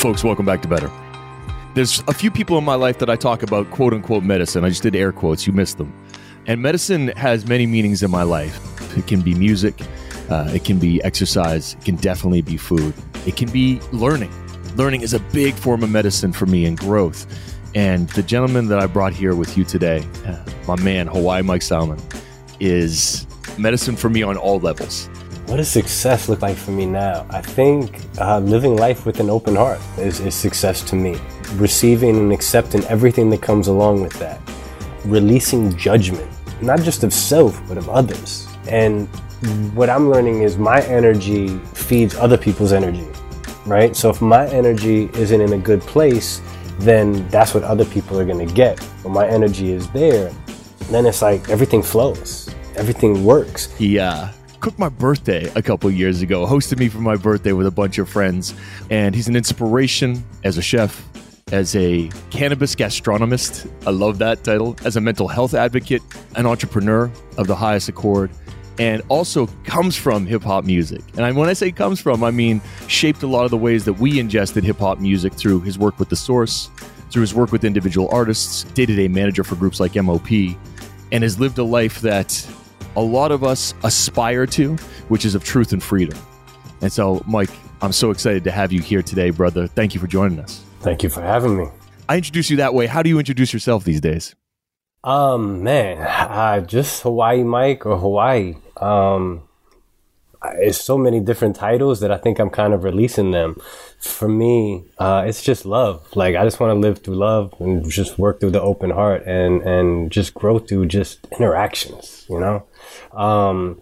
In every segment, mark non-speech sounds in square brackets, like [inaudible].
Folks, welcome back to Better. There's a few people in my life that I talk about quote unquote medicine. I just did air quotes, you missed them. And medicine has many meanings in my life. It can be music, uh, it can be exercise, it can definitely be food, it can be learning. Learning is a big form of medicine for me and growth. And the gentleman that I brought here with you today, uh, my man, Hawaii Mike Salman, is medicine for me on all levels. What does success look like for me now? I think uh, living life with an open heart is, is success to me. Receiving and accepting everything that comes along with that. Releasing judgment, not just of self, but of others. And what I'm learning is my energy feeds other people's energy, right? So if my energy isn't in a good place, then that's what other people are gonna get. When my energy is there, then it's like everything flows, everything works. Yeah cooked my birthday a couple years ago, hosted me for my birthday with a bunch of friends. And he's an inspiration as a chef, as a cannabis gastronomist. I love that title. As a mental health advocate, an entrepreneur of the highest accord, and also comes from hip hop music. And when I say comes from, I mean shaped a lot of the ways that we ingested hip hop music through his work with The Source, through his work with individual artists, day to day manager for groups like MOP, and has lived a life that a lot of us aspire to, which is of truth and freedom. And so, Mike, I'm so excited to have you here today, brother. Thank you for joining us. Thank you for having me. I introduce you that way. How do you introduce yourself these days? Um, man, uh, just Hawaii Mike or Hawaii. Um, it's so many different titles that I think I'm kind of releasing them. For me, uh, it's just love. Like I just want to live through love and just work through the open heart and and just grow through just interactions. You know, um,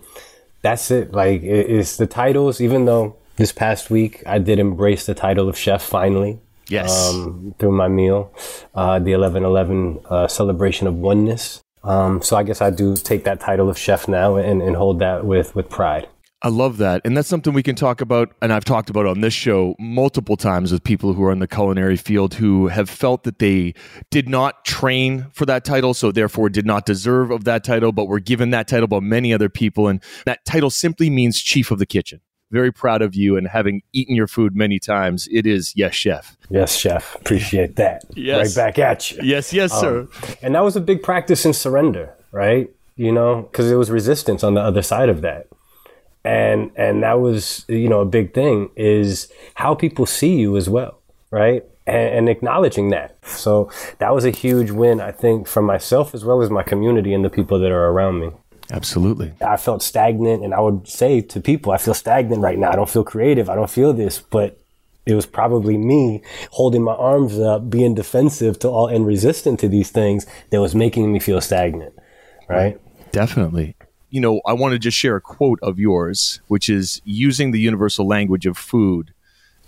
that's it. Like it, it's the titles. Even though this past week I did embrace the title of chef finally. Yes. Um, through my meal, uh, the eleven eleven uh, celebration of oneness. Um, so I guess I do take that title of chef now and, and hold that with with pride. I love that. And that's something we can talk about. And I've talked about on this show multiple times with people who are in the culinary field who have felt that they did not train for that title. So therefore did not deserve of that title, but were given that title by many other people. And that title simply means chief of the kitchen. Very proud of you and having eaten your food many times. It is yes, chef. Yes, chef. Appreciate that. Yes. Right back at you. Yes, yes, um, sir. And that was a big practice in surrender, right? You know, because there was resistance on the other side of that and and that was you know a big thing is how people see you as well right? And, and, acknowledging that. So that was a huge win i think for myself as well as my community and the people that are around me. Absolutely. I felt stagnant and i would say to people i feel stagnant right now. I don't feel creative. I don't feel this but it was probably me holding my arms up being defensive to all and resistant to these things that was making me feel stagnant right? Definitely you know, I want to just share a quote of yours, which is using the universal language of food.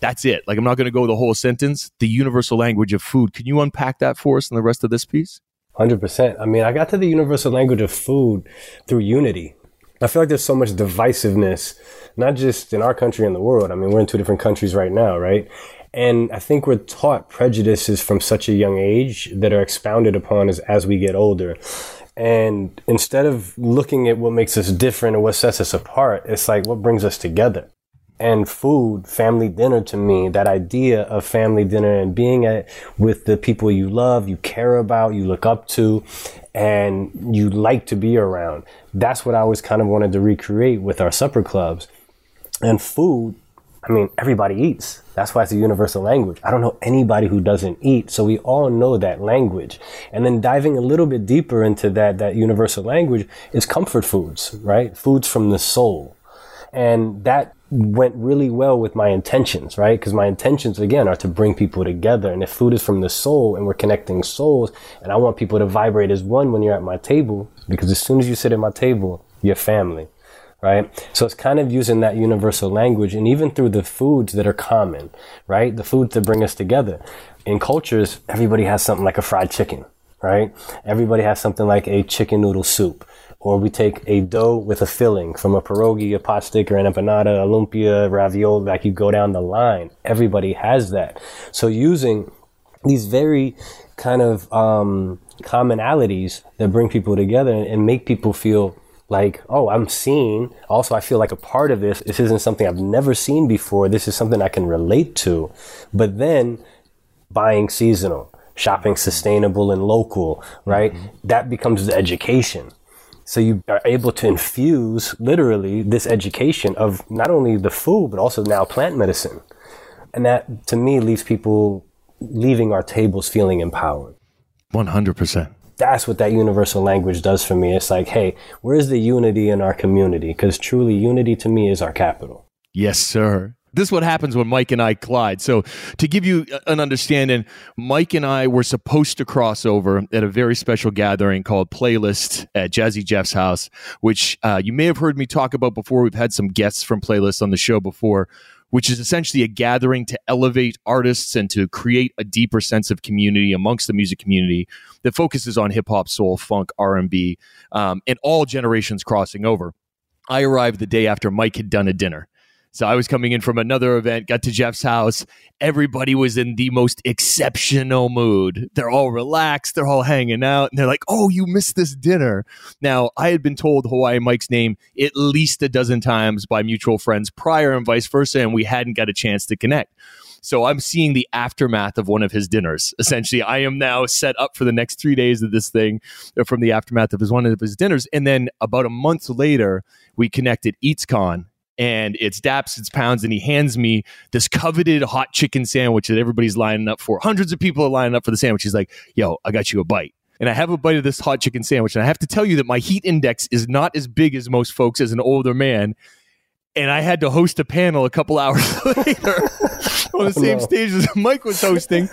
That's it. Like, I'm not going to go the whole sentence. The universal language of food. Can you unpack that for us in the rest of this piece? 100%. I mean, I got to the universal language of food through unity. I feel like there's so much divisiveness, not just in our country and the world. I mean, we're in two different countries right now, right? And I think we're taught prejudices from such a young age that are expounded upon as, as we get older. And instead of looking at what makes us different or what sets us apart, it's like what brings us together. And food, family dinner to me, that idea of family dinner and being at with the people you love, you care about, you look up to, and you like to be around. That's what I always kind of wanted to recreate with our supper clubs. And food I mean, everybody eats. That's why it's a universal language. I don't know anybody who doesn't eat. So we all know that language. And then diving a little bit deeper into that, that universal language is comfort foods, right? Foods from the soul. And that went really well with my intentions, right? Because my intentions, again, are to bring people together. And if food is from the soul and we're connecting souls, and I want people to vibrate as one when you're at my table, because as soon as you sit at my table, you're family right? So it's kind of using that universal language and even through the foods that are common, right? The foods that bring us together. In cultures, everybody has something like a fried chicken, right? Everybody has something like a chicken noodle soup. Or we take a dough with a filling from a pierogi, a pot stick, or an empanada, a lumpia, ravioli, like you go down the line. Everybody has that. So using these very kind of um, commonalities that bring people together and make people feel like, oh, I'm seeing. Also, I feel like a part of this. This isn't something I've never seen before. This is something I can relate to. But then buying seasonal, shopping sustainable and local, right? Mm-hmm. That becomes the education. So you are able to infuse literally this education of not only the food, but also now plant medicine. And that to me leaves people leaving our tables feeling empowered. 100% that's what that universal language does for me. It's like, hey, where's the unity in our community? Because truly, unity to me is our capital. Yes, sir. This is what happens when Mike and I collide. So, to give you an understanding, Mike and I were supposed to cross over at a very special gathering called Playlist at Jazzy Jeff's house, which uh, you may have heard me talk about before. We've had some guests from Playlist on the show before which is essentially a gathering to elevate artists and to create a deeper sense of community amongst the music community that focuses on hip hop, soul, funk, R and B, um, and all generations crossing over. I arrived the day after Mike had done a dinner. So I was coming in from another event, got to Jeff's house. Everybody was in the most exceptional mood. They're all relaxed, they're all hanging out, and they're like, Oh, you missed this dinner. Now, I had been told Hawaii Mike's name at least a dozen times by mutual friends prior and vice versa, and we hadn't got a chance to connect. So I'm seeing the aftermath of one of his dinners. Essentially, I am now set up for the next three days of this thing from the aftermath of his one of his dinners. And then about a month later, we connected EatsCon and it's daps, it's pounds, and he hands me this coveted hot chicken sandwich that everybody's lining up for. Hundreds of people are lining up for the sandwich. He's like, "Yo, I got you a bite." And I have a bite of this hot chicken sandwich, and I have to tell you that my heat index is not as big as most folks as an older man. And I had to host a panel a couple [laughs] hours [laughs] later [laughs] on the oh, same stage as Mike was hosting.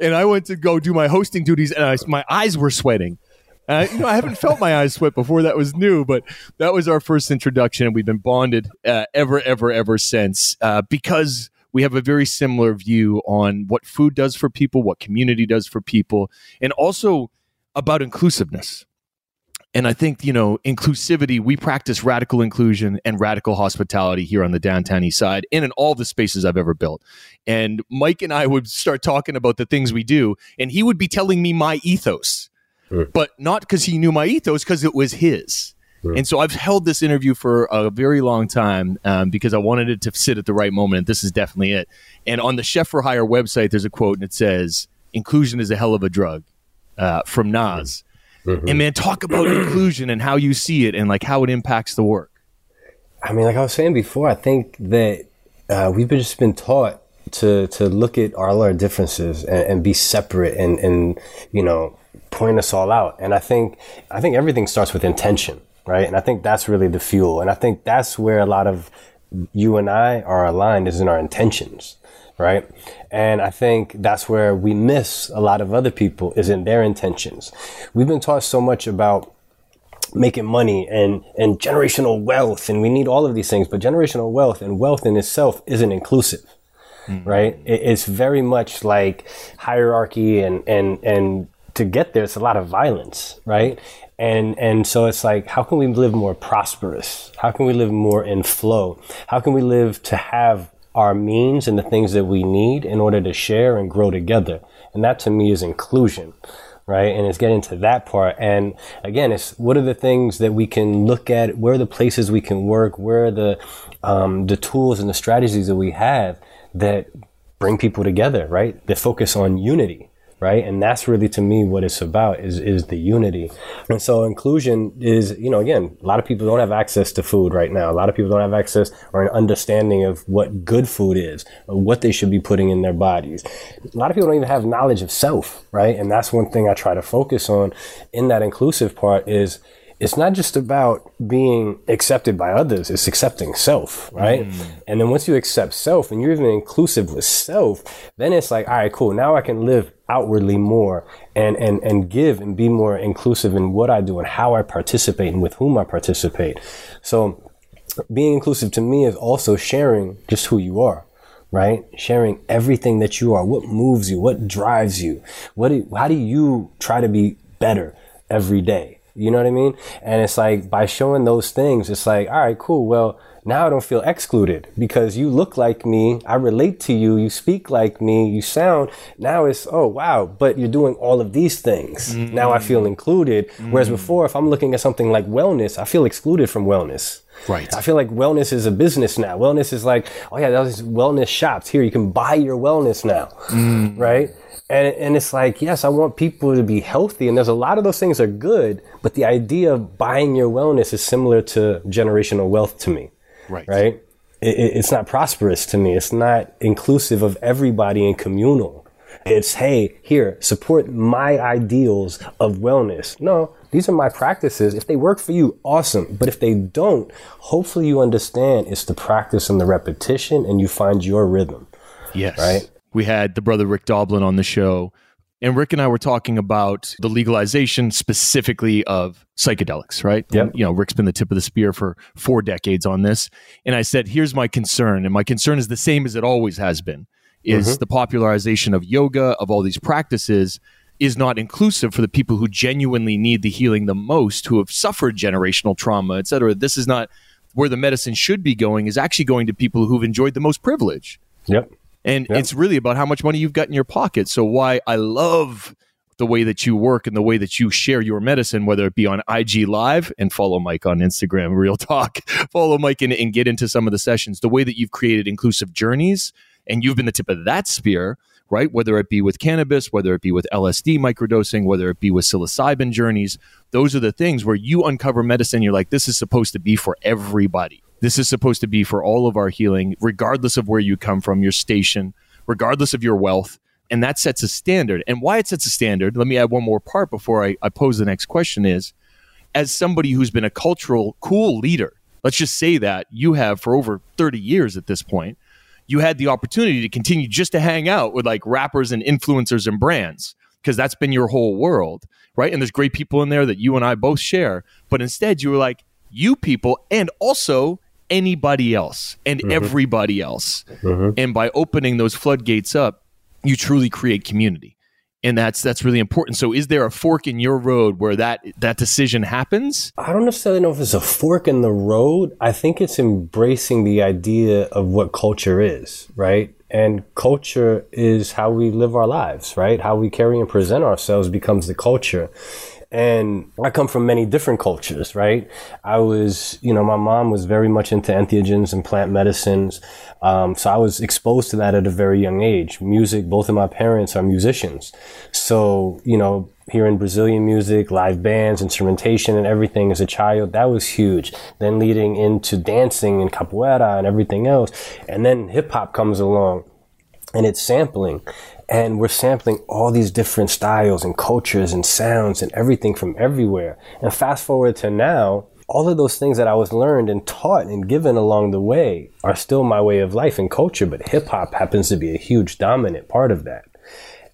And I went to go do my hosting duties, and I, my eyes were sweating. Uh, you know, I haven't felt my eyes sweat before. That was new, but that was our first introduction, and we've been bonded uh, ever, ever, ever since uh, because we have a very similar view on what food does for people, what community does for people, and also about inclusiveness. And I think, you know, inclusivity, we practice radical inclusion and radical hospitality here on the downtown east side and in all the spaces I've ever built. And Mike and I would start talking about the things we do, and he would be telling me my ethos but not because he knew my ethos, because it was his. And so I've held this interview for a very long time um, because I wanted it to sit at the right moment. This is definitely it. And on the Chef for Higher website, there's a quote and it says, Inclusion is a hell of a drug uh, from Nas. Mm-hmm. And man, talk about [clears throat] inclusion and how you see it and like how it impacts the work. I mean, like I was saying before, I think that uh, we've just been taught to to look at all our differences and, and be separate and and you know point us all out. And I think I think everything starts with intention, right? And I think that's really the fuel. And I think that's where a lot of you and I are aligned is in our intentions, right? And I think that's where we miss a lot of other people is in their intentions. We've been taught so much about making money and and generational wealth and we need all of these things but generational wealth and wealth in itself isn't inclusive mm-hmm. right it, it's very much like hierarchy and and and to get there, it's a lot of violence, right? And and so it's like, how can we live more prosperous? How can we live more in flow? How can we live to have our means and the things that we need in order to share and grow together? And that to me is inclusion, right? And it's getting to that part. And again, it's what are the things that we can look at? Where are the places we can work? Where are the um, the tools and the strategies that we have that bring people together, right? That focus on unity right? And that's really to me what it's about is is the unity. And so inclusion is, you know, again, a lot of people don't have access to food right now. A lot of people don't have access or an understanding of what good food is, or what they should be putting in their bodies. A lot of people don't even have knowledge of self, right? And that's one thing I try to focus on in that inclusive part is it's not just about being accepted by others, it's accepting self, right? Mm. And then once you accept self and you're even inclusive with self, then it's like, all right, cool. Now I can live outwardly more and, and, and give and be more inclusive in what I do and how I participate and with whom I participate. So being inclusive to me is also sharing just who you are right? Sharing everything that you are, what moves you, what drives you, what do, how do you try to be better every day? You know what I mean? And it's like by showing those things, it's like, all right, cool. Well, now I don't feel excluded because you look like me. I relate to you. You speak like me. You sound. Now it's, oh, wow, but you're doing all of these things. Mm. Now I feel included. Mm. Whereas before, if I'm looking at something like wellness, I feel excluded from wellness. Right. I feel like wellness is a business now. Wellness is like, oh yeah, there's wellness shops here. You can buy your wellness now. Mm. Right. And, and it's like, yes, I want people to be healthy. And there's a lot of those things are good, but the idea of buying your wellness is similar to generational wealth to me. Right. Right. It, it's not prosperous to me. It's not inclusive of everybody and communal. It's, hey, here, support my ideals of wellness. No, these are my practices. If they work for you, awesome. But if they don't, hopefully you understand it's the practice and the repetition and you find your rhythm. Yes. Right. We had the brother Rick Doblin on the show and Rick and I were talking about the legalization specifically of psychedelics, right? Yeah. You know, Rick's been the tip of the spear for four decades on this. And I said, here's my concern. And my concern is the same as it always has been is mm-hmm. the popularization of yoga, of all these practices is not inclusive for the people who genuinely need the healing the most, who have suffered generational trauma, et cetera. This is not where the medicine should be going, is actually going to people who've enjoyed the most privilege. Yep. And yep. it's really about how much money you've got in your pocket. So why I love the way that you work and the way that you share your medicine, whether it be on IG Live and follow Mike on Instagram, [laughs] Real Talk, follow Mike and, and get into some of the sessions, the way that you've created inclusive journeys and you've been the tip of that spear, right? Whether it be with cannabis, whether it be with LSD microdosing, whether it be with psilocybin journeys, those are the things where you uncover medicine. You're like, this is supposed to be for everybody. This is supposed to be for all of our healing, regardless of where you come from, your station, regardless of your wealth. And that sets a standard. And why it sets a standard, let me add one more part before I, I pose the next question is as somebody who's been a cultural cool leader, let's just say that you have for over 30 years at this point, you had the opportunity to continue just to hang out with like rappers and influencers and brands because that's been your whole world, right? And there's great people in there that you and I both share. But instead, you were like, you people and also anybody else and mm-hmm. everybody else. Mm-hmm. And by opening those floodgates up, you truly create community. And that's that's really important. So is there a fork in your road where that that decision happens? I don't necessarily know if it's a fork in the road. I think it's embracing the idea of what culture is, right? And culture is how we live our lives, right? How we carry and present ourselves becomes the culture and I come from many different cultures, right? I was, you know, my mom was very much into entheogens and plant medicines. Um, so I was exposed to that at a very young age. Music, both of my parents are musicians. So, you know, hearing Brazilian music, live bands, instrumentation, and everything as a child, that was huge. Then leading into dancing and capoeira and everything else. And then hip hop comes along and it's sampling and we're sampling all these different styles and cultures and sounds and everything from everywhere. And fast forward to now, all of those things that I was learned and taught and given along the way are still my way of life and culture, but hip hop happens to be a huge dominant part of that.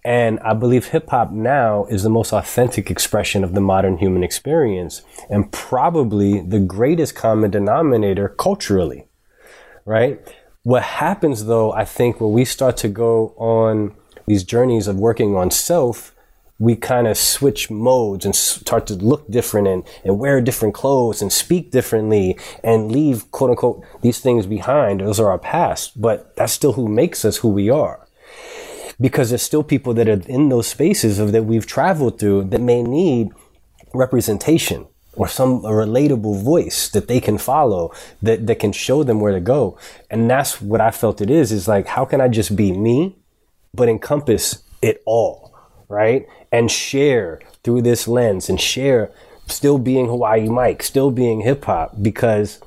And I believe hip hop now is the most authentic expression of the modern human experience and probably the greatest common denominator culturally, right? What happens though, I think, when we start to go on these journeys of working on self, we kind of switch modes and start to look different and, and wear different clothes and speak differently and leave quote unquote these things behind. Those are our past, but that's still who makes us who we are. Because there's still people that are in those spaces of that we've traveled through that may need representation or some relatable voice that they can follow that, that can show them where to go. And that's what I felt it is, is like, how can I just be me but encompass it all, right? And share through this lens and share still being Hawaii Mike, still being hip hop because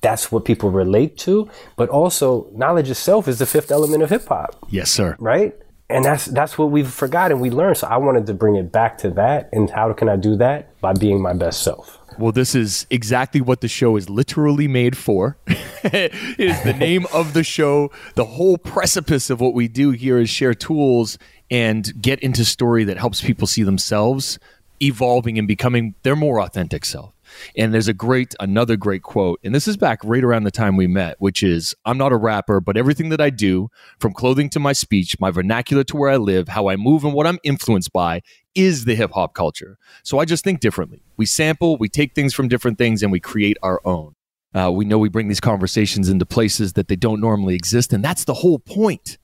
that's what people relate to, but also knowledge itself is the fifth element of hip hop. Yes, sir. Right? And that's that's what we've forgotten we learned. So I wanted to bring it back to that. And how can I do that? By being my best self. Well, this is exactly what the show is literally made for. [laughs] it is the [laughs] name of the show. The whole precipice of what we do here is share tools and get into story that helps people see themselves evolving and becoming their more authentic self. And there's a great, another great quote, and this is back right around the time we met, which is I'm not a rapper, but everything that I do, from clothing to my speech, my vernacular to where I live, how I move, and what I'm influenced by, is the hip hop culture. So I just think differently. We sample, we take things from different things, and we create our own. Uh, we know we bring these conversations into places that they don't normally exist, and that's the whole point.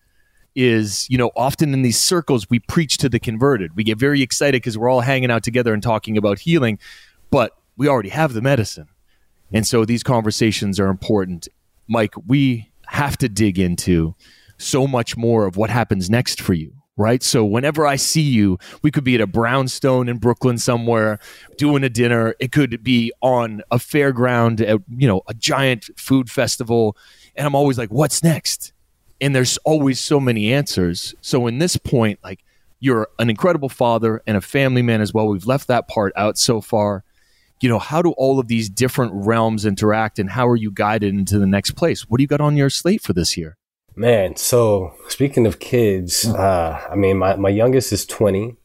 Is you know often in these circles we preach to the converted. We get very excited because we're all hanging out together and talking about healing, but we already have the medicine, and so these conversations are important. Mike, we have to dig into so much more of what happens next for you right? So whenever I see you, we could be at a brownstone in Brooklyn somewhere doing a dinner. It could be on a fairground, at, you know, a giant food festival. And I'm always like, what's next? And there's always so many answers. So in this point, like you're an incredible father and a family man as well. We've left that part out so far. You know, how do all of these different realms interact and how are you guided into the next place? What do you got on your slate for this year? Man, so speaking of kids, uh, I mean, my, my youngest is 20.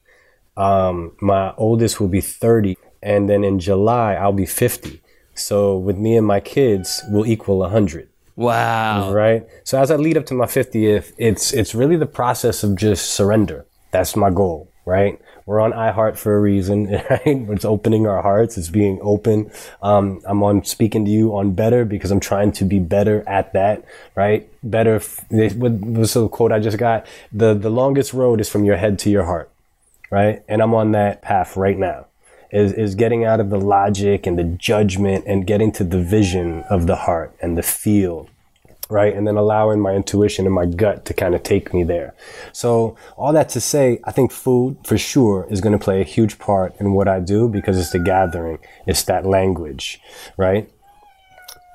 Um, my oldest will be 30. And then in July, I'll be 50. So with me and my kids, we'll equal 100. Wow. Right? So as I lead up to my 50th, it's, it's really the process of just surrender. That's my goal, right? We're on iHeart for a reason, [laughs] right? It's opening our hearts. It's being open. Um, I'm on speaking to you on better because I'm trying to be better at that, right? Better. What was the quote I just got? The, the longest road is from your head to your heart, right? And I'm on that path right now. Is, is getting out of the logic and the judgment and getting to the vision of the heart and the feel right? And then allowing my intuition and my gut to kind of take me there. So all that to say, I think food for sure is going to play a huge part in what I do because it's the gathering. It's that language, right?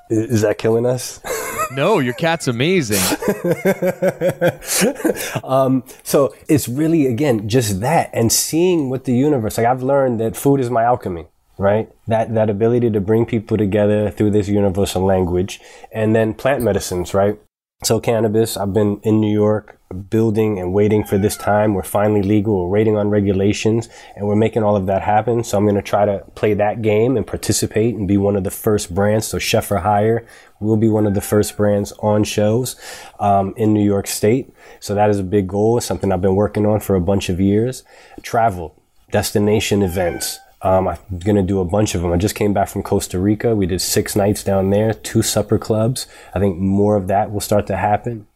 Is that killing us? [laughs] no, your cat's amazing. [laughs] um, so it's really, again, just that and seeing what the universe, like I've learned that food is my alchemy right? That that ability to bring people together through this universal language, and then plant medicines, right? So cannabis, I've been in New York building and waiting for this time. We're finally legal. We're waiting on regulations and we're making all of that happen. So I'm going to try to play that game and participate and be one of the first brands. So Chef for Higher will be one of the first brands on shows um, in New York State. So that is a big goal. It's something I've been working on for a bunch of years. Travel, destination events, um, I'm going to do a bunch of them. I just came back from Costa Rica. We did six nights down there, two supper clubs. I think more of that will start to happen.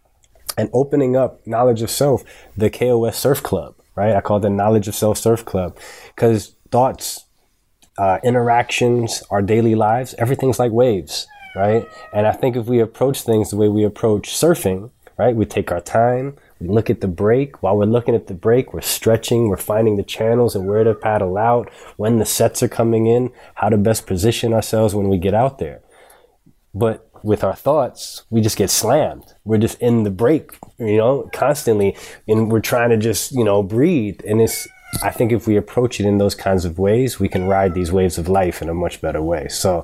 And opening up knowledge of self, the KOS Surf Club, right? I call it the Knowledge of Self Surf Club because thoughts, uh, interactions, our daily lives, everything's like waves, right? And I think if we approach things the way we approach surfing, right? We take our time, we look at the break. While we're looking at the break, we're stretching, we're finding the channels and where to paddle out, when the sets are coming in, how to best position ourselves when we get out there. But with our thoughts, we just get slammed. We're just in the break, you know, constantly, and we're trying to just, you know, breathe. And it's, I think if we approach it in those kinds of ways, we can ride these waves of life in a much better way. So,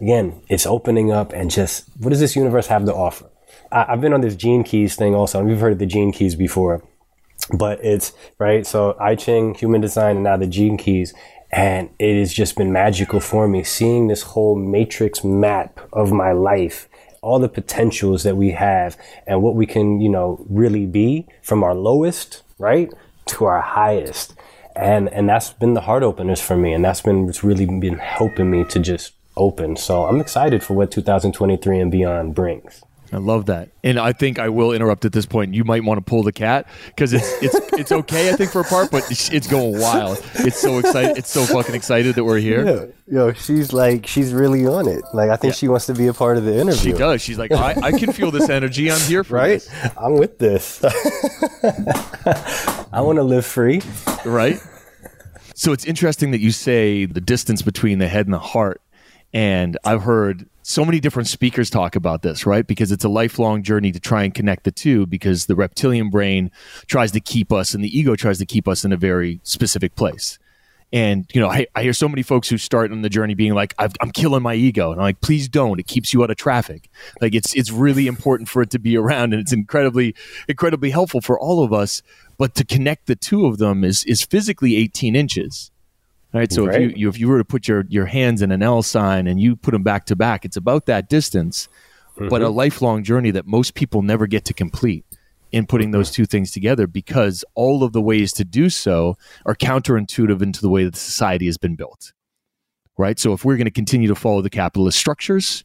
again, it's opening up and just what does this universe have to offer? I, have been on this gene keys thing also, and we've heard of the gene keys before, but it's right. So I Ching, human design, and now the gene keys. And it has just been magical for me seeing this whole matrix map of my life, all the potentials that we have and what we can, you know, really be from our lowest, right, to our highest. And, and that's been the heart openers for me. And that's been, what's really been helping me to just open. So I'm excited for what 2023 and beyond brings. I love that, and I think I will interrupt at this point. You might want to pull the cat because it's it's [laughs] it's okay, I think, for a part, but it's going wild. It's so excited. It's so fucking excited that we're here. Yeah, yo, she's like she's really on it. Like I think yeah. she wants to be a part of the interview. She does. She's like, I, I can feel this energy. I'm here for right. This. I'm with this. [laughs] I want to live free. Right. So it's interesting that you say the distance between the head and the heart. And I've heard so many different speakers talk about this, right? Because it's a lifelong journey to try and connect the two because the reptilian brain tries to keep us and the ego tries to keep us in a very specific place. And, you know, I, I hear so many folks who start on the journey being like, i am killing my ego. And I'm like, please don't. It keeps you out of traffic. Like it's, it's really important for it to be around and it's incredibly, incredibly helpful for all of us. But to connect the two of them is, is physically 18 inches Right. So right. if you, you, if you were to put your your hands in an L sign and you put them back to back, it's about that distance, mm-hmm. but a mm-hmm. lifelong journey that most people never get to complete. in putting those two things together because all of the ways to do so are counterintuitive into the way that society has been built. Right? So if we're going to continue to follow the capitalist structures,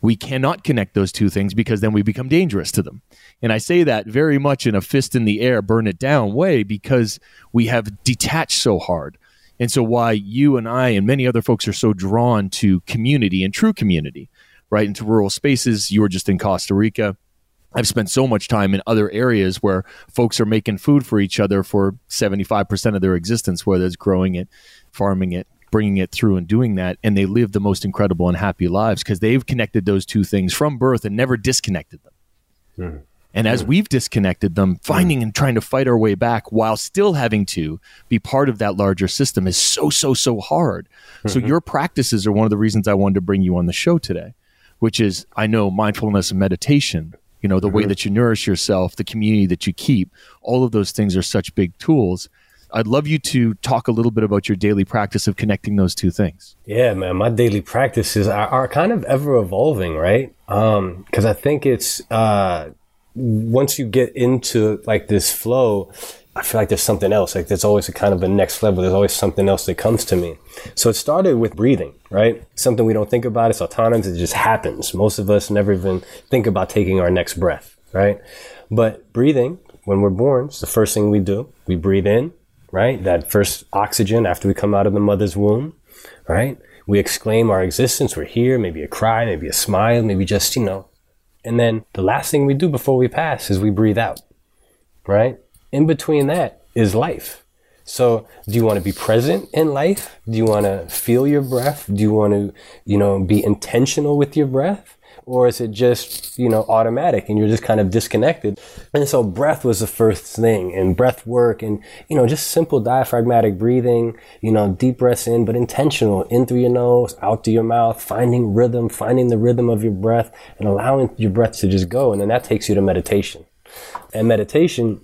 we cannot connect those two things because then we become dangerous to them. And I say that very much in a fist in the air, burn it down way because we have detached so hard. And so, why you and I and many other folks are so drawn to community and true community, right? Into rural spaces. You were just in Costa Rica. I've spent so much time in other areas where folks are making food for each other for 75% of their existence, whether it's growing it, farming it, bringing it through and doing that. And they live the most incredible and happy lives because they've connected those two things from birth and never disconnected them. Mm. And as we've disconnected them, finding and trying to fight our way back while still having to be part of that larger system is so, so, so hard. Mm-hmm. So, your practices are one of the reasons I wanted to bring you on the show today, which is I know mindfulness and meditation, you know, the mm-hmm. way that you nourish yourself, the community that you keep, all of those things are such big tools. I'd love you to talk a little bit about your daily practice of connecting those two things. Yeah, man, my daily practices are, are kind of ever evolving, right? Um, cause I think it's, uh, once you get into like this flow, I feel like there's something else. Like there's always a kind of a next level. There's always something else that comes to me. So it started with breathing, right? Something we don't think about. It's autonomous. It just happens. Most of us never even think about taking our next breath, right? But breathing, when we're born, it's the first thing we do. We breathe in, right? That first oxygen after we come out of the mother's womb, right? We exclaim our existence. We're here. Maybe a cry, maybe a smile, maybe just, you know. And then the last thing we do before we pass is we breathe out, right? In between that is life. So do you want to be present in life? Do you want to feel your breath? Do you want to, you know, be intentional with your breath? Or is it just you know automatic and you're just kind of disconnected? And so breath was the first thing and breath work and you know just simple diaphragmatic breathing you know deep breaths in but intentional in through your nose out through your mouth finding rhythm finding the rhythm of your breath and allowing your breath to just go. And then that takes you to meditation. And meditation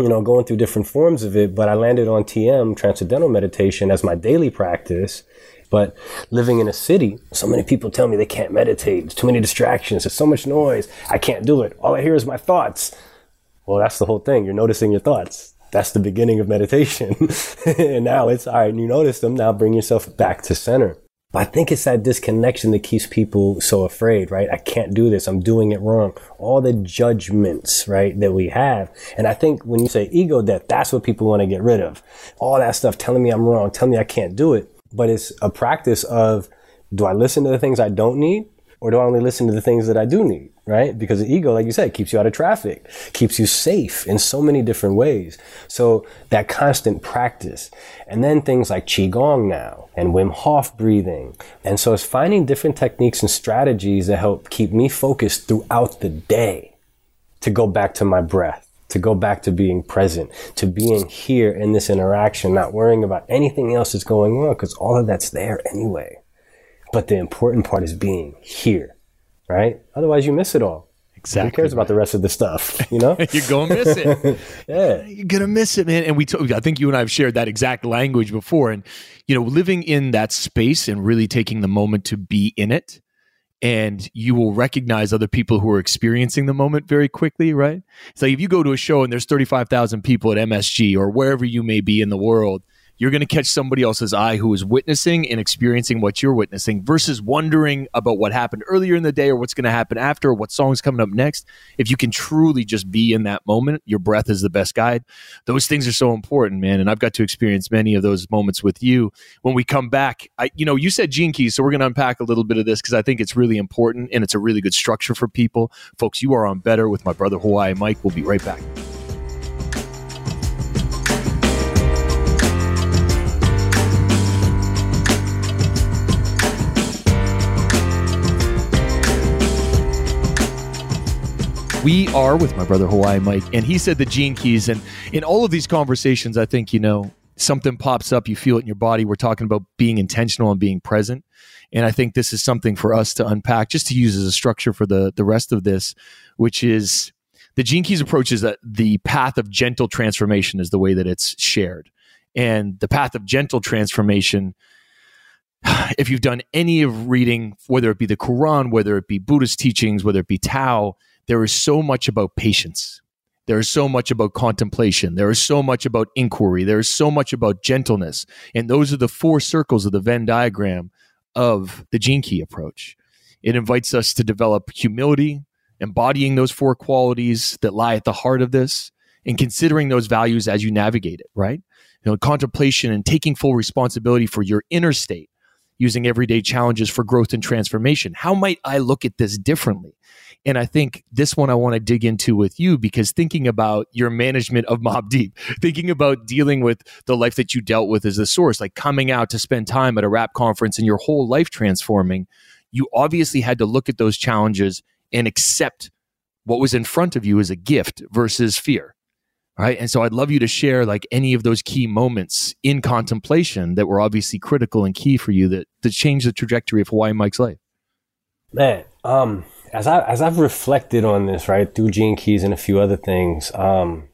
you know, going through different forms of it, but I landed on TM, Transcendental Meditation, as my daily practice. But living in a city, so many people tell me they can't meditate. There's too many distractions. There's so much noise. I can't do it. All I hear is my thoughts. Well, that's the whole thing. You're noticing your thoughts. That's the beginning of meditation. [laughs] and now it's all right. You notice them. Now bring yourself back to center. But I think it's that disconnection that keeps people so afraid, right? I can't do this. I'm doing it wrong. All the judgments, right, that we have. And I think when you say ego death, that's what people want to get rid of. All that stuff telling me I'm wrong, telling me I can't do it but it's a practice of do I listen to the things I don't need or do I only listen to the things that I do need, right? Because the ego, like you said, keeps you out of traffic, keeps you safe in so many different ways. So that constant practice. And then things like Qigong now and Wim Hof breathing. And so it's finding different techniques and strategies that help keep me focused throughout the day to go back to my breath to go back to being present, to being here in this interaction, not worrying about anything else that's going on because all of that's there anyway. But the important part is being here, right? Otherwise, you miss it all. Exactly. Who cares about the rest of the stuff? You know, [laughs] you're gonna miss it. [laughs] yeah, you're gonna miss it, man. And we, t- I think you and I have shared that exact language before. And you know, living in that space and really taking the moment to be in it and you will recognize other people who are experiencing the moment very quickly, right? So if you go to a show and there's 35,000 people at MSG or wherever you may be in the world, you're going to catch somebody else's eye who is witnessing and experiencing what you're witnessing versus wondering about what happened earlier in the day or what's going to happen after or what song's coming up next. If you can truly just be in that moment, your breath is the best guide. Those things are so important, man. And I've got to experience many of those moments with you. When we come back, I, you know, you said gene keys, so we're going to unpack a little bit of this because I think it's really important and it's a really good structure for people. Folks, you are on Better with my brother Hawaii Mike. We'll be right back. We are with my brother Hawaii Mike, and he said the gene keys. And in all of these conversations, I think, you know, something pops up, you feel it in your body. We're talking about being intentional and being present. And I think this is something for us to unpack, just to use as a structure for the, the rest of this, which is the Gene Keys approach is that the path of gentle transformation is the way that it's shared. And the path of gentle transformation, if you've done any of reading, whether it be the Quran, whether it be Buddhist teachings, whether it be Tao, there is so much about patience. There is so much about contemplation. There is so much about inquiry. There is so much about gentleness. And those are the four circles of the Venn diagram of the Gene Key approach. It invites us to develop humility, embodying those four qualities that lie at the heart of this, and considering those values as you navigate it, right? You know, contemplation and taking full responsibility for your inner state, using everyday challenges for growth and transformation. How might I look at this differently? And I think this one I want to dig into with you because thinking about your management of [laughs] Mobb Deep, thinking about dealing with the life that you dealt with as a source, like coming out to spend time at a rap conference and your whole life transforming, you obviously had to look at those challenges and accept what was in front of you as a gift versus fear. Right. And so I'd love you to share like any of those key moments in contemplation that were obviously critical and key for you that, that changed the trajectory of Hawaii Mike's life. Man, um, as I as I've reflected on this, right, through Gene Keys and a few other things, um,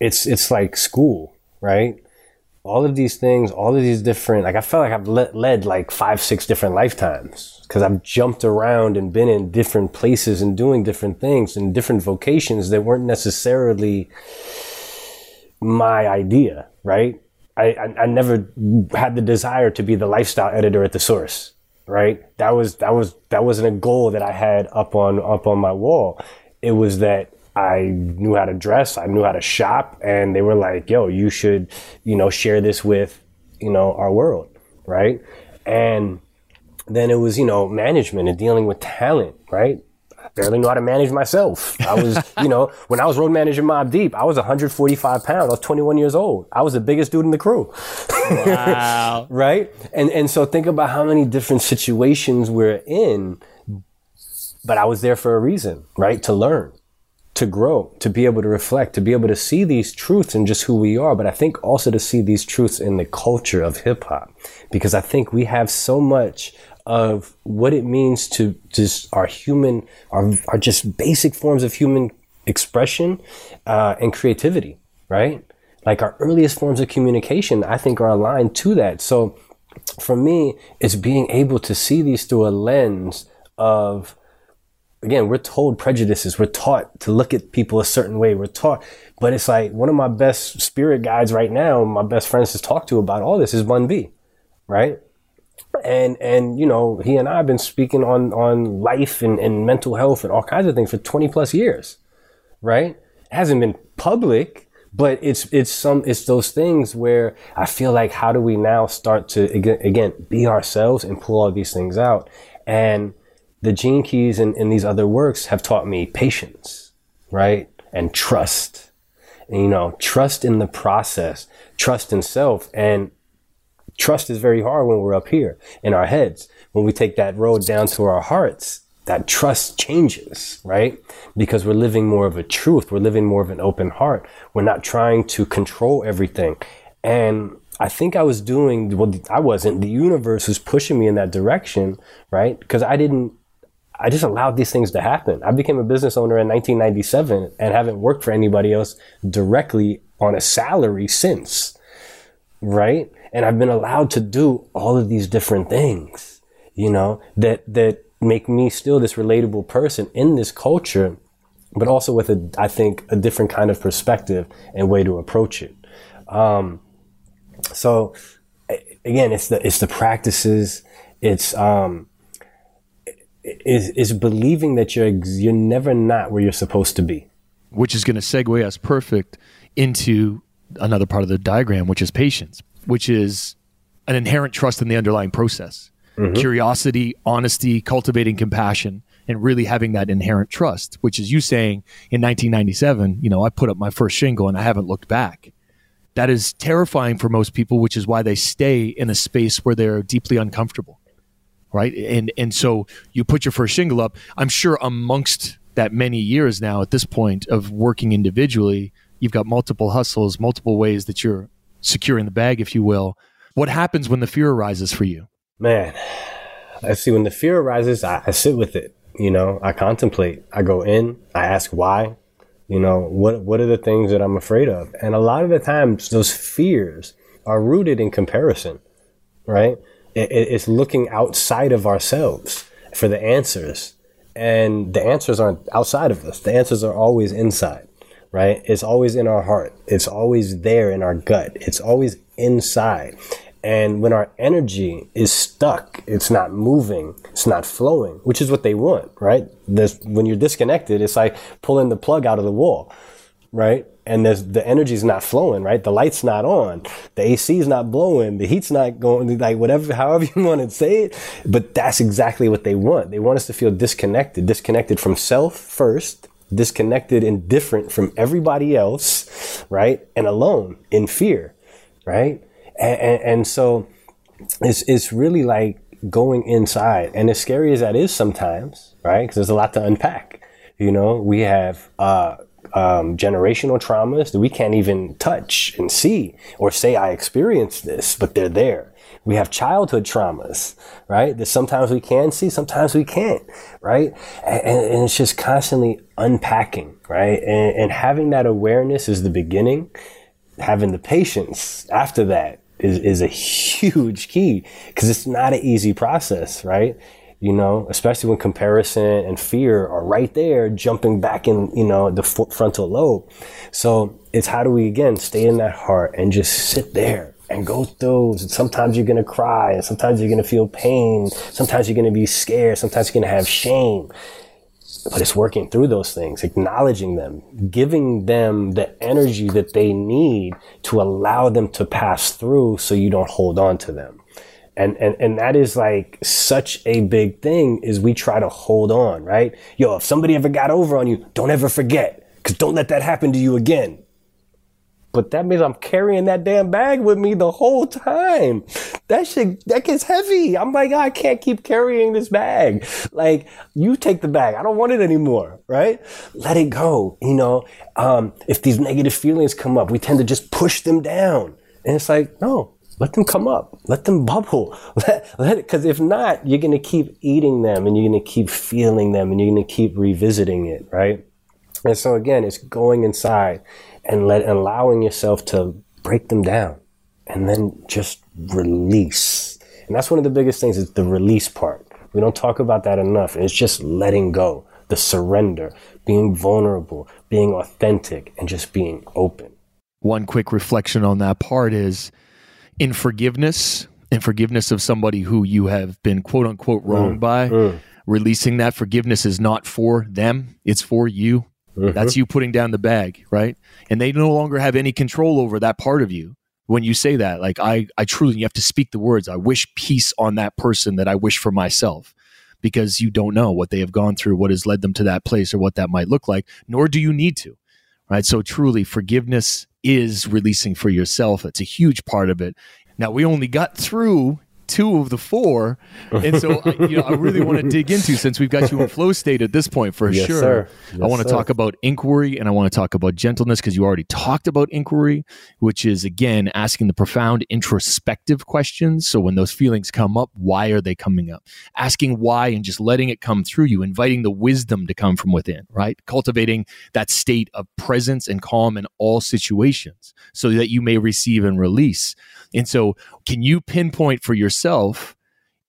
it's it's like school, right? All of these things, all of these different, like I felt like I've led, led like five, six different lifetimes because I've jumped around and been in different places and doing different things and different vocations that weren't necessarily my idea, right? I, I, I never had the desire to be the lifestyle editor at the source right? That was that was that wasn't a goal that I had up on up on my wall. It was that I knew how to dress, I knew how to shop, and they were like, "Yo, you should, you know, share this with, you know, our world, right?" And then it was, you know, management and dealing with talent, right? Barely know how to manage myself. I was, [laughs] you know, when I was road manager Mobb Deep, I was 145 pounds. I was 21 years old. I was the biggest dude in the crew. Wow. [laughs] right? And and so think about how many different situations we're in, but I was there for a reason, right? To learn, to grow, to be able to reflect, to be able to see these truths in just who we are, but I think also to see these truths in the culture of hip hop. Because I think we have so much of what it means to just our human, our, our just basic forms of human expression uh, and creativity, right? Like our earliest forms of communication, I think are aligned to that. So for me, it's being able to see these through a lens of, again, we're told prejudices. We're taught to look at people a certain way. We're taught, but it's like one of my best spirit guides right now, my best friends to talk to about all this is Bun B, right? And and you know he and I have been speaking on on life and, and mental health and all kinds of things for 20 plus years right? It hasn't been public but it's it's some it's those things where I feel like how do we now start to again, be ourselves and pull all these things out? And the gene keys and, and these other works have taught me patience right? And trust. And, you know trust in the process trust in self. And trust is very hard when we're up here in our heads. When we take that road down to our hearts, that trust changes, right? Because we're living more of a truth. We're living more of an open heart. We're not trying to control everything. And I think I was doing, well, I wasn't. The universe was pushing me in that direction, right? Because I didn't, I just allowed these things to happen. I became a business owner in 1997 and haven't worked for anybody else directly on a salary since, right? And I've been allowed to do all of these different things, you know, that, that make me still this relatable person in this culture, but also with a, I think, a different kind of perspective and way to approach it. Um, so again, it's the, it's the practices, it's, um, is, is believing that you're, you're never not where you're supposed to be. Which is going to segue us perfect into another part of the diagram, which is patience which is an inherent trust in the underlying process. Mm-hmm. Curiosity, honesty, cultivating compassion, and really having that inherent trust, which is you saying in 1997, you know, I put up my first shingle and I haven't looked back. That is terrifying for most people, which is why they stay in a space where they're deeply uncomfortable. Right. And, and so you put your first shingle up. I'm sure amongst that many years now at this point of working individually, you've got multiple hustles, multiple ways that you're securing the bag, if you will. What happens when the fear arises for you? Man, I see when the fear arises, I, I sit with it. You know, I contemplate. I go in. I ask why. You know, what what are the things that I'm afraid of? And a lot of the times, those fears are rooted in comparison, right? It, it's looking outside of ourselves for the answers, and the answers aren't outside of us. The answers are always inside right? It's always in our heart. It's always there in our gut. It's always inside. And when our energy is stuck, it's not moving, it's not flowing, which is what they want, right? This, when you're disconnected, it's like pulling the plug out of the wall, right? And the energy's not flowing, right? The light's not on, the AC is not blowing, the heat's not going, like whatever, however you want to say it. But that's exactly what they want. They want us to feel disconnected, disconnected from self first, disconnected and different from everybody else, right? And alone in fear, right? and, and, and so it's it's really like going inside, and as scary as that is sometimes, right? Because there's a lot to unpack. You know, we have uh, um, generational traumas that we can't even touch and see or say I experienced this, but they're there. We have childhood traumas, right? That sometimes we can see, sometimes we can't, right? And, and it's just constantly unpacking, right? And, and having that awareness is the beginning. Having the patience after that is, is a huge key because it's not an easy process, right? You know, especially when comparison and fear are right there, jumping back in, you know, the frontal lobe. So it's how do we again stay in that heart and just sit there and go through. Sometimes you're gonna cry, and sometimes you're gonna feel pain. Sometimes you're gonna be scared. Sometimes you're gonna have shame but it's working through those things, acknowledging them, giving them the energy that they need to allow them to pass through so you don't hold on to them. And, and, and that is like such a big thing is we try to hold on, right? Yo, if somebody ever got over on you, don't ever forget, cause don't let that happen to you again but that means I'm carrying that damn bag with me the whole time. That shit, that gets heavy. I'm like, I can't keep carrying this bag. Like, you take the bag. I don't want it anymore, right? Let it go. You know, um, if these negative feelings come up, we tend to just push them down. And it's like, no, let them come up. Let them bubble. [laughs] Let, let it, cause if not, you're going to keep eating them and you're going to keep feeling them and you're going to keep revisiting it, right? And so again, it's going inside and let allowing yourself to break them down and then just release. And that's one of the biggest things is the release part. We don't talk about that enough. It's just letting go, the surrender, being vulnerable, being authentic, and just being open. One quick reflection on that part is in forgiveness, in forgiveness of somebody who you have been quote unquote wronged mm, by, mm. releasing that forgiveness is not for them, it's for you. Mm-hmm. That's you putting down the bag, right? And they no longer have any control over that part of you. When you say that, like I, I truly, you have to speak the words. I wish peace on that person that I wish for myself, because you don't know what they have gone through, what has led them to that place, or what that might look like. Nor do you need to, right? So truly, forgiveness is releasing for yourself. It's a huge part of it. Now we only got through two of the four. And so, I, you know, I really want to [laughs] dig into since we've got you in flow state at this point for yes, sure. Yes, I want to talk about inquiry and I want to talk about gentleness because you already talked about inquiry, which is again asking the profound introspective questions. So when those feelings come up, why are they coming up? Asking why and just letting it come through you, inviting the wisdom to come from within, right? Cultivating that state of presence and calm in all situations so that you may receive and release. And so, can you pinpoint for yourself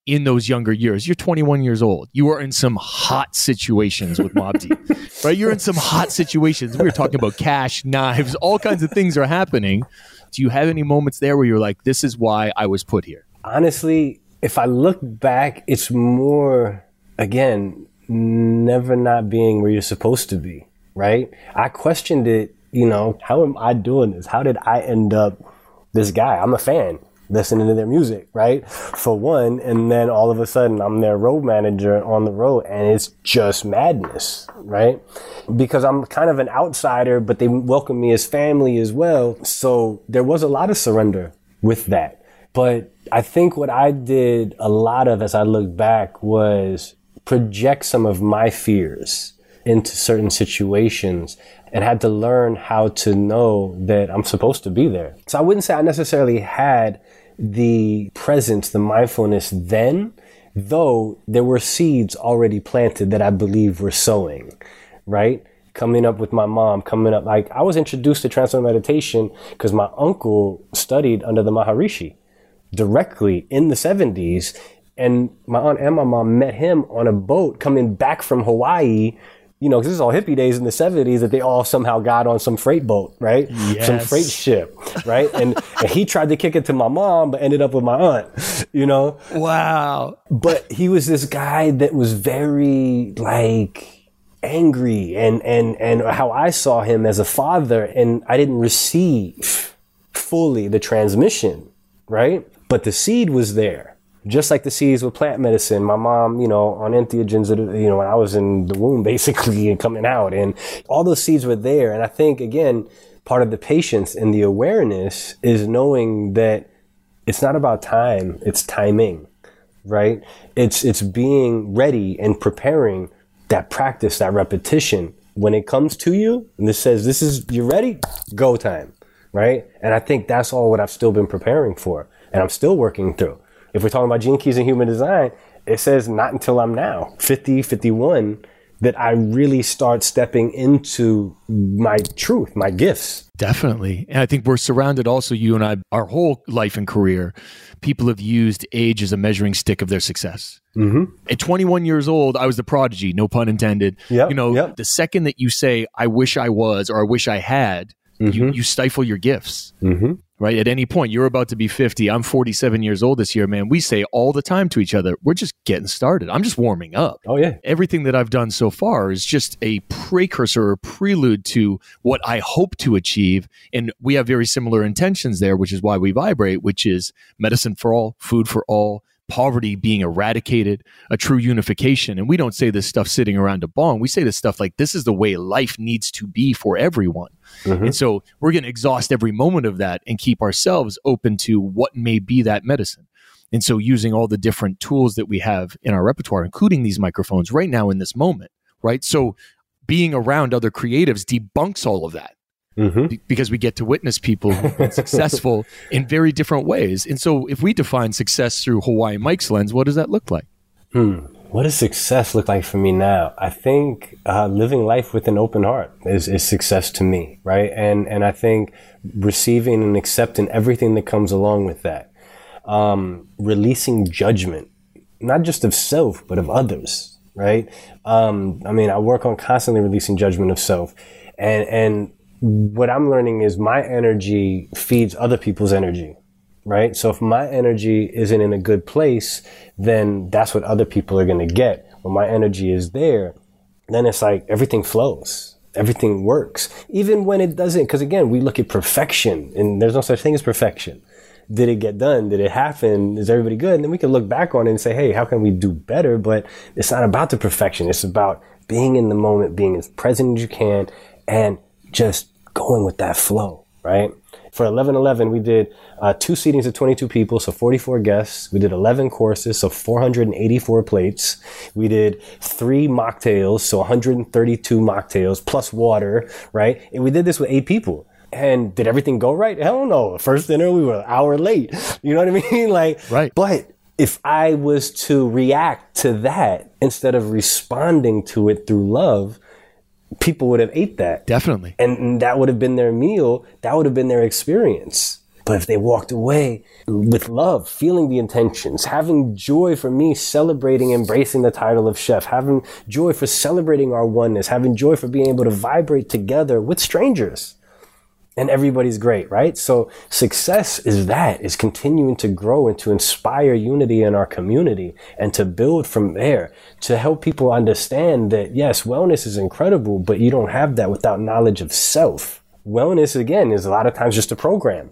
in those younger years? You're 21 years old. You are in some hot situations with Mobb Deep, [laughs] right? You're in some hot situations. We were talking about cash, knives, all kinds of things are happening. Do you have any moments there where you're like, this is why I was put here? Honestly, if I look back, it's more, again, never not being where you're supposed to be, right? I questioned it, you know, how am I doing this? How did I end up this guy. I'm a fan listening to their music, right? For one, and then all of a sudden I'm their road manager on the road and it's just madness, right? Because I'm kind of an outsider, but they welcome me as family as well. So there was a lot of surrender with that. But I think what I did a lot of as I look back was project some of my fears into certain situations and had to learn how to know that I'm supposed to be there. So I wouldn't say I necessarily had the presence, the mindfulness then, though there were seeds already planted that I believe were sowing, right? Coming up with my mom, coming up, like I was introduced to transcendental meditation because my uncle studied under the Maharishi directly in the 70s. And my aunt and my mom met him on a boat coming back from Hawaii you know, because this is all hippie days in the 70s that they all somehow got on some freight boat, right? Yes. Some freight ship, right? and, and he tried to kick it to my mom, but ended up with my aunt, you know? Wow. But he was this guy that was very like angry and, and, and how I saw him as a father and I didn't receive fully the transmission, right? But the seed was there just like the seeds with plant medicine, my mom, you know, on entheogens, you know, when I was in the womb [laughs] basically and coming out and all those seeds were there. And I think again, part of the patience and the awareness is knowing that it's not about time, it's timing, right? It's, it's being ready and preparing that practice, that repetition. When it comes to you and this says, this is, you're ready? Go time, right? And I think that's all what I've still been preparing for and I'm still working through if we're talking about gene keys and human design, it says not until I'm now 50, 51 that I really start stepping into my truth, my gifts. Definitely. And I think we're surrounded also, you and I, our whole life and career, people have used age as a measuring stick of their success. Mm-hmm. At 21 years old, I was the prodigy, no pun intended. Yep, you know, yep. the second that you say, I wish I was or I wish I had, mm-hmm. you, you stifle your gifts. Mm-hmm right? At any point, you're about to be 50. I'm 47 years old this year, man. We say all the time to each other, we're just getting started. I'm just warming up. Oh, yeah. Everything that I've done so far is just a precursor or prelude to what I hope to achieve. And we have very similar intentions there, which is why we vibrate, which is medicine for all, food for all, poverty being eradicated, a true unification. And we don't say this stuff sitting around a bong. We say this stuff like this is the way life needs to be for everyone. Mm-hmm. And so we're going to exhaust every moment of that and keep ourselves open to what may be that medicine. And so using all the different tools that we have in our repertoire, including these microphones right now in this moment, right? So being around other creatives debunks all of that mm-hmm. because we get to witness people who've been [laughs] successful in very different ways. And so, if we define success through Hawaii Mike's lens, what does that look like? Hmm. What does success look like for me now? I think uh, living life with an open heart is, is success to me, right? And and I think receiving and accepting everything that comes along with that, um, releasing judgment, not just of self but of others, right? Um, I mean, I work on constantly releasing judgment of self, and and what I'm learning is my energy feeds other people's energy, right? So if my energy isn't in a good place, then that's what other people are going to get. When my energy is there, then it's like everything flows. Everything works. Even when it doesn't, because again, we look at perfection and there's no such thing as perfection. Did it get done? Did it happen? Is everybody good? And then we can look back on it and say, hey, how can we do better? But it's not about the perfection. It's about being in the moment, being as present as you can and just going with that flow, right? For 1111, we did uh, two seatings of 22 people, so 44 guests. We did 11 courses, so 484 plates. We did three mocktails, so 132 mocktails plus water, right? And we did this with eight people. And did everything go right? Hell no. First dinner, we were an hour late. [laughs] You know what I mean? [laughs] Like, right. But if I was to react to that instead of responding to it through love, people would have ate that. Definitely. And that would have been their meal. That would have been their experience. But if they walked away with love, feeling the intentions, having joy for me celebrating, embracing the title of chef, having joy for celebrating our oneness, having joy for being able to vibrate together with strangers, and everybody's great, right? So success is that, is continuing to grow and to inspire unity in our community and to build from there to help people understand that yes, wellness is incredible, but you don't have that without knowledge of self. Wellness again is a lot of times just a program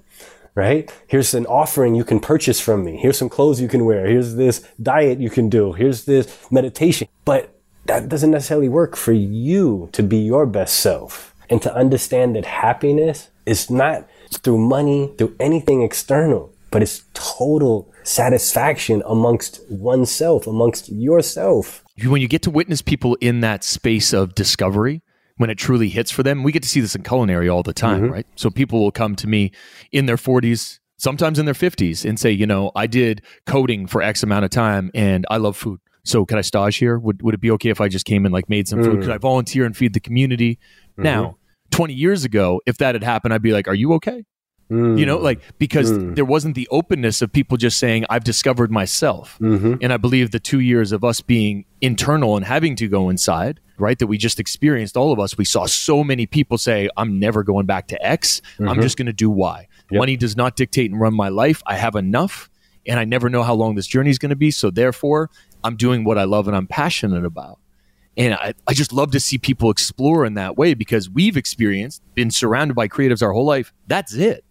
right? Here's an offering you can purchase from me. Here's some clothes you can wear. Here's this diet you can do. Here's this meditation. But that doesn't necessarily work for you to be your best self and to understand that happiness is not through money, through anything external, but it's total satisfaction amongst oneself, amongst yourself. When you get to witness people in that space of discovery, when it truly hits for them, we get to see this in culinary all the time, mm-hmm. right? So people will come to me in their 40s, sometimes in their 50s, and say, you know, I did coding for X amount of time and I love food. So can I stage here? Would, would it be okay if I just came and like made some food? Mm. Could I volunteer and feed the community? Mm-hmm. Now, 20 years ago, if that had happened, I'd be like, are you okay? Mm. You know, like because mm. there wasn't the openness of people just saying, I've discovered myself. Mm-hmm. And I believe the two years of us being internal and having to go inside right? That we just experienced, all of us. We saw so many people say, I'm never going back to X. Mm-hmm. I'm just going to do Y. Yep. Money does not dictate and run my life. I have enough and I never know how long this journey is going to be. So therefore, I'm doing what I love and I'm passionate about. And I, I just love to see people explore in that way because we've experienced, been surrounded by creatives our whole life. That's it.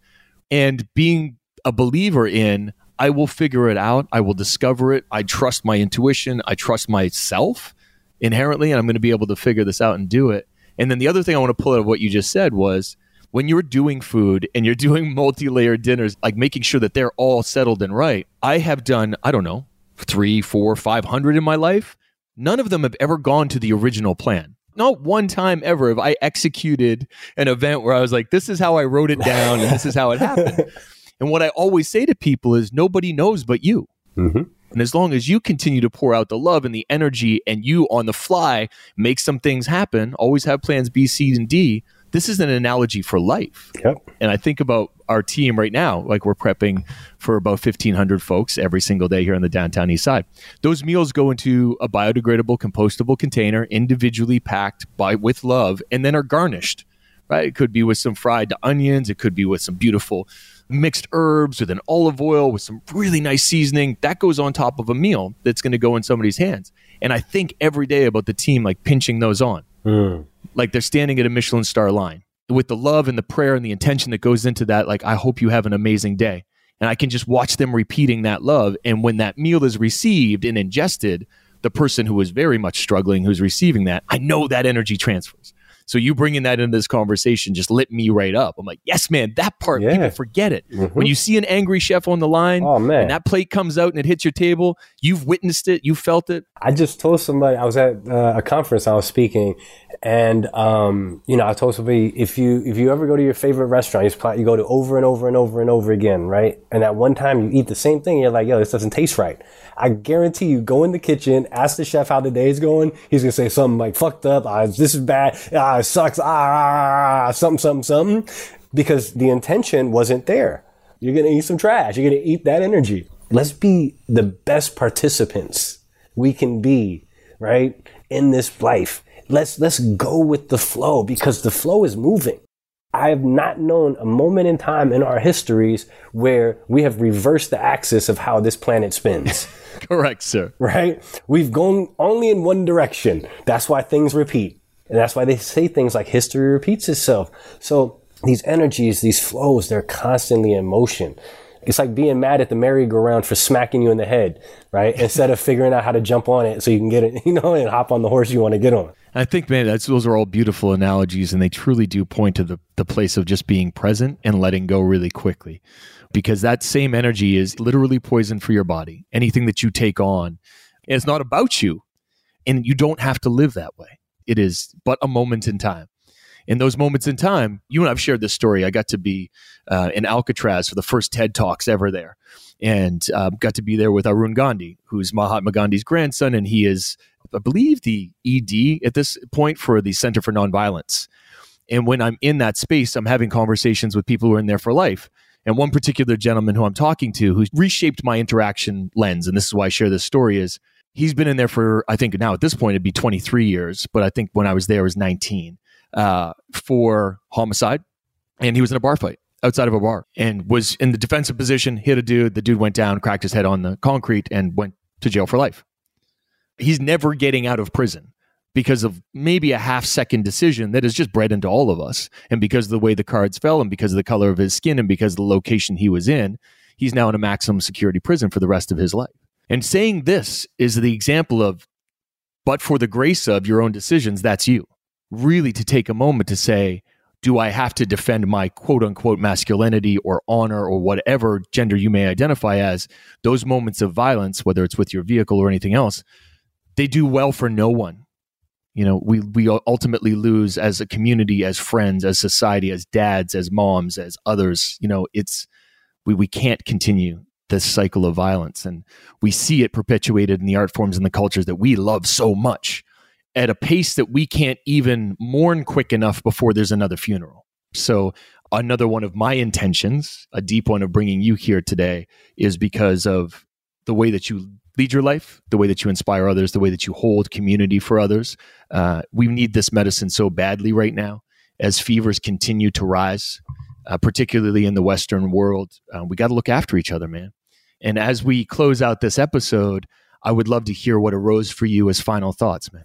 And being a believer in, I will figure it out. I will discover it. I trust my intuition. I trust myself inherently, and I'm going to be able to figure this out and do it. And then the other thing I want to pull out of what you just said was when you're doing food and you're [laughs] doing multi-layered dinners, like making sure that they're all settled and right. I have done, I don't know, three, four, five hundred in my life. None of them have ever gone to the original plan. Not one time ever have I executed an event where I was like, this is how I wrote it down and this is how it happened. [laughs] and what I always say to people is nobody knows but you. Mm-hmm. And as long as you continue to pour out the love and the energy and you on the fly make some things happen, always have plans B, C, and D, this is an analogy for life. Yep. And I think about our team right now, like we're prepping for about 1,500 folks every single day here on the downtown east side. Those meals go into a biodegradable, compostable container, individually packed by with love, and then are garnished. Right? It could be with some fried onions. It could be with some beautiful mixed herbs with an olive oil with some really nice seasoning. That goes on top of a meal that's going to go in somebody's hands. And I think every day about the team like pinching those on. Mm like they're standing at a Michelin star line with the love and the prayer and the intention that goes into that. Like, I hope you have an amazing day. And I can just watch them repeating that love. And when that meal is received and ingested, the person who is very much struggling, who's receiving that, I know that energy transfers. So you bringing that into this conversation just lit me right up. I'm like, yes, man, that part yeah. people forget it. Mm-hmm. When you see an angry chef on the line, oh man, and that plate comes out and it hits your table, you've witnessed it, you felt it. I just told somebody I was at uh, a conference I was speaking, and um, you know, I told somebody if you if you ever go to your favorite restaurant, you, you go to over and over and over and over again, right? And at one time you eat the same thing, you're like, yo, this doesn't taste right. I guarantee you, go in the kitchen, ask the chef how the day is going. He's gonna say something like "fucked up," ah, "this is bad," "ah, it sucks," ah, something, something, something, because the intention wasn't there. You're gonna eat some trash. You're gonna eat that energy. Let's be the best participants we can be, right, in this life let's let's go with the flow because the flow is moving. I have not known a moment in time in our histories where we have reversed the axis of how this planet spins. [laughs] Correct, sir. Right? We've gone only in one direction. That's why things repeat. And that's why they say things like history repeats itself. So these energies, these flows, they're constantly in motion. It's like being mad at the merry-go-round for smacking you in the head, right? [laughs] Instead of figuring out how to jump on it so you can get it, [laughs] you know, and hop on the horse you want to get on. I think, man, that's, those are all beautiful analogies, and they truly do point to the, the place of just being present and letting go really quickly. Because that same energy is literally poison for your body. Anything that you take on, it's not about you, and you don't have to live that way. It is but a moment in time. In those moments in time, you and I've shared this story. I got to be uh, in Alcatraz for the first TED Talks ever there and uh, got to be there with Arun Gandhi, who's Mahatma Gandhi's grandson, and he is I believe, the ED at this point for the Center for Nonviolence. And when I'm in that space, I'm having conversations with people who are in there for life. And one particular gentleman who I'm talking to, who's reshaped my interaction lens, and this is why I share this story, is he's been in there for, I think now at this point, it'd be 23 years, but I think when I was there, it was 19 uh, for homicide. And he was in a bar fight outside of a bar and was in the defensive position, hit a dude. The dude went down, cracked his head on the concrete, and went to jail for life he's never getting out of prison because of maybe a half second decision that is just bred into all of us. And because of the way the cards fell and because of the color of his skin and because of the location he was in, he's now in a maximum security prison for the rest of his life. And saying this is the example of, but for the grace of your own decisions, that's you. Really to take a moment to say, do I have to defend my quote unquote masculinity or honor or whatever gender you may identify as? Those moments of violence, whether it's with your vehicle or anything else, they do well for no one. You know, we we ultimately lose as a community, as friends, as society, as dads, as moms, as others. You know, it's we we can't continue this cycle of violence, and we see it perpetuated in the art forms and the cultures that we love so much at a pace that we can't even mourn quick enough before there's another funeral. So another one of my intentions, a deep one of bringing you here today, is because of the way that you lead your life, the way that you inspire others, the way that you hold community for others. Uh, we need this medicine so badly right now as fevers continue to rise, uh, particularly in the Western world. Uh, we got to look after each other, man. And as we close out this episode, I would love to hear what arose for you as final thoughts, man.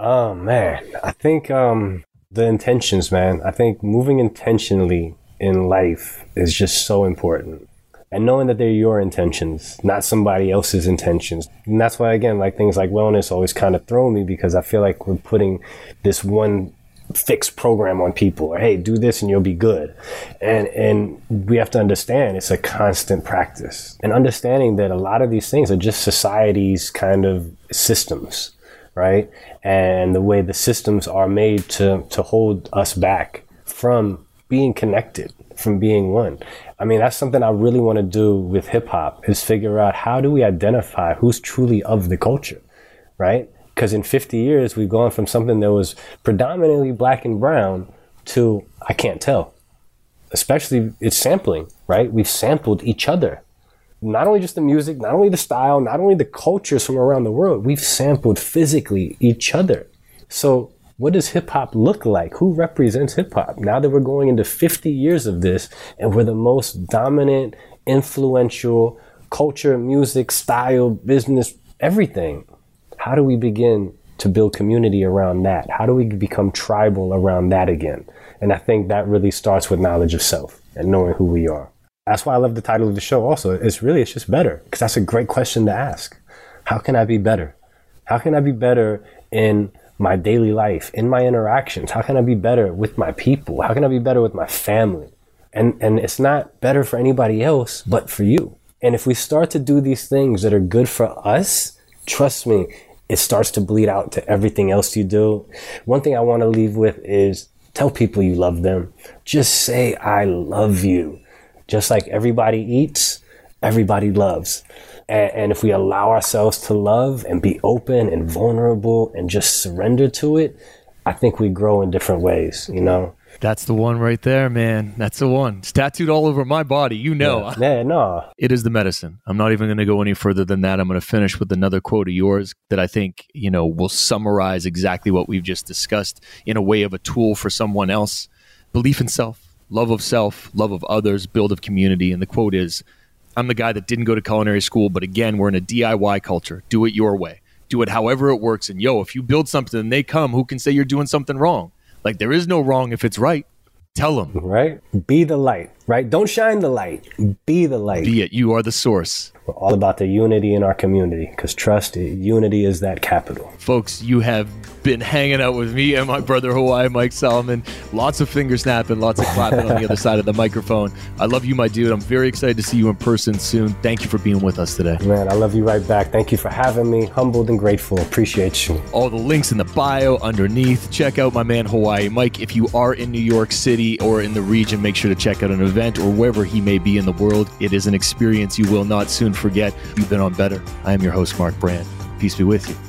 Oh man, I think um, the intentions, man. I think moving intentionally in life is just so important. And knowing that they're your intentions, not somebody else's intentions. And that's why, again, like things like wellness always kind of throw me because I feel like we're putting this one fixed program on people or hey do this and you'll be good and and we have to understand it's a constant practice and understanding that a lot of these things are just society's kind of systems right and the way the systems are made to to hold us back from being connected from being one i mean that's something i really want to do with hip hop is figure out how do we identify who's truly of the culture right because in 50 years, we've gone from something that was predominantly black and brown to I can't tell. Especially it's sampling, right? We've sampled each other. Not only just the music, not only the style, not only the cultures from around the world, we've sampled physically each other. So, what does hip hop look like? Who represents hip hop? Now that we're going into 50 years of this and we're the most dominant, influential culture, music, style, business, everything how do we begin to build community around that? How do we become tribal around that again? And I think that really starts with knowledge of self and knowing who we are. That's why I love the title of the show also. It's really, it's just better because that's a great question to ask. How can I be better? How can I be better in my daily life, in my interactions? How can I be better with my people? How can I be better with my family? And, and it's not better for anybody else, but for you. And if we start to do these things that are good for us, trust me, it starts to bleed out to everything else you do. One thing I want to leave with is tell people you love them. Just say, I love you. Just like everybody eats, everybody loves. And, and, if we allow ourselves to love and be open and vulnerable and just surrender to it, I think we grow in different ways, you know? That's the one right there, man. That's the one. It's tattooed all over my body. You know. Yeah, yeah no. [laughs] It is the medicine. I'm not even going to go any further than that. I'm going to finish with another quote of yours that I think, you know, will summarize exactly what we've just discussed in a way of a tool for someone else. Belief in self, love of self, love of others, build of community. And the quote is I'm the guy that didn't go to culinary school, but again, we're in a DIY culture. Do it your way. Do it however it works. And yo, if you build something and they come, who can say you're doing something wrong? Like there is no wrong if it's right. Tell them. Right? Be the light, right? Don't shine the light. Be the light. Be it. You are the source. We're all about the unity in our community because trust, unity is that capital. Folks, you have been hanging out with me and my brother Hawaii Mike Salman. Lots of finger snapping, lots of clapping on the other side of the microphone. I love you, my dude. I'm very excited to see you in person soon. Thank you for being with us today. Man, I love you right back. Thank you for having me. Humbled and grateful. Appreciate you. All the links in the bio underneath. Check out my man Hawaii Mike. If you are in New York City or in the region, make sure to check out an event or wherever he may be in the world. It is an experience you will not soon forget. You've been on Better. I am your host, Mark Brand. Peace be with you.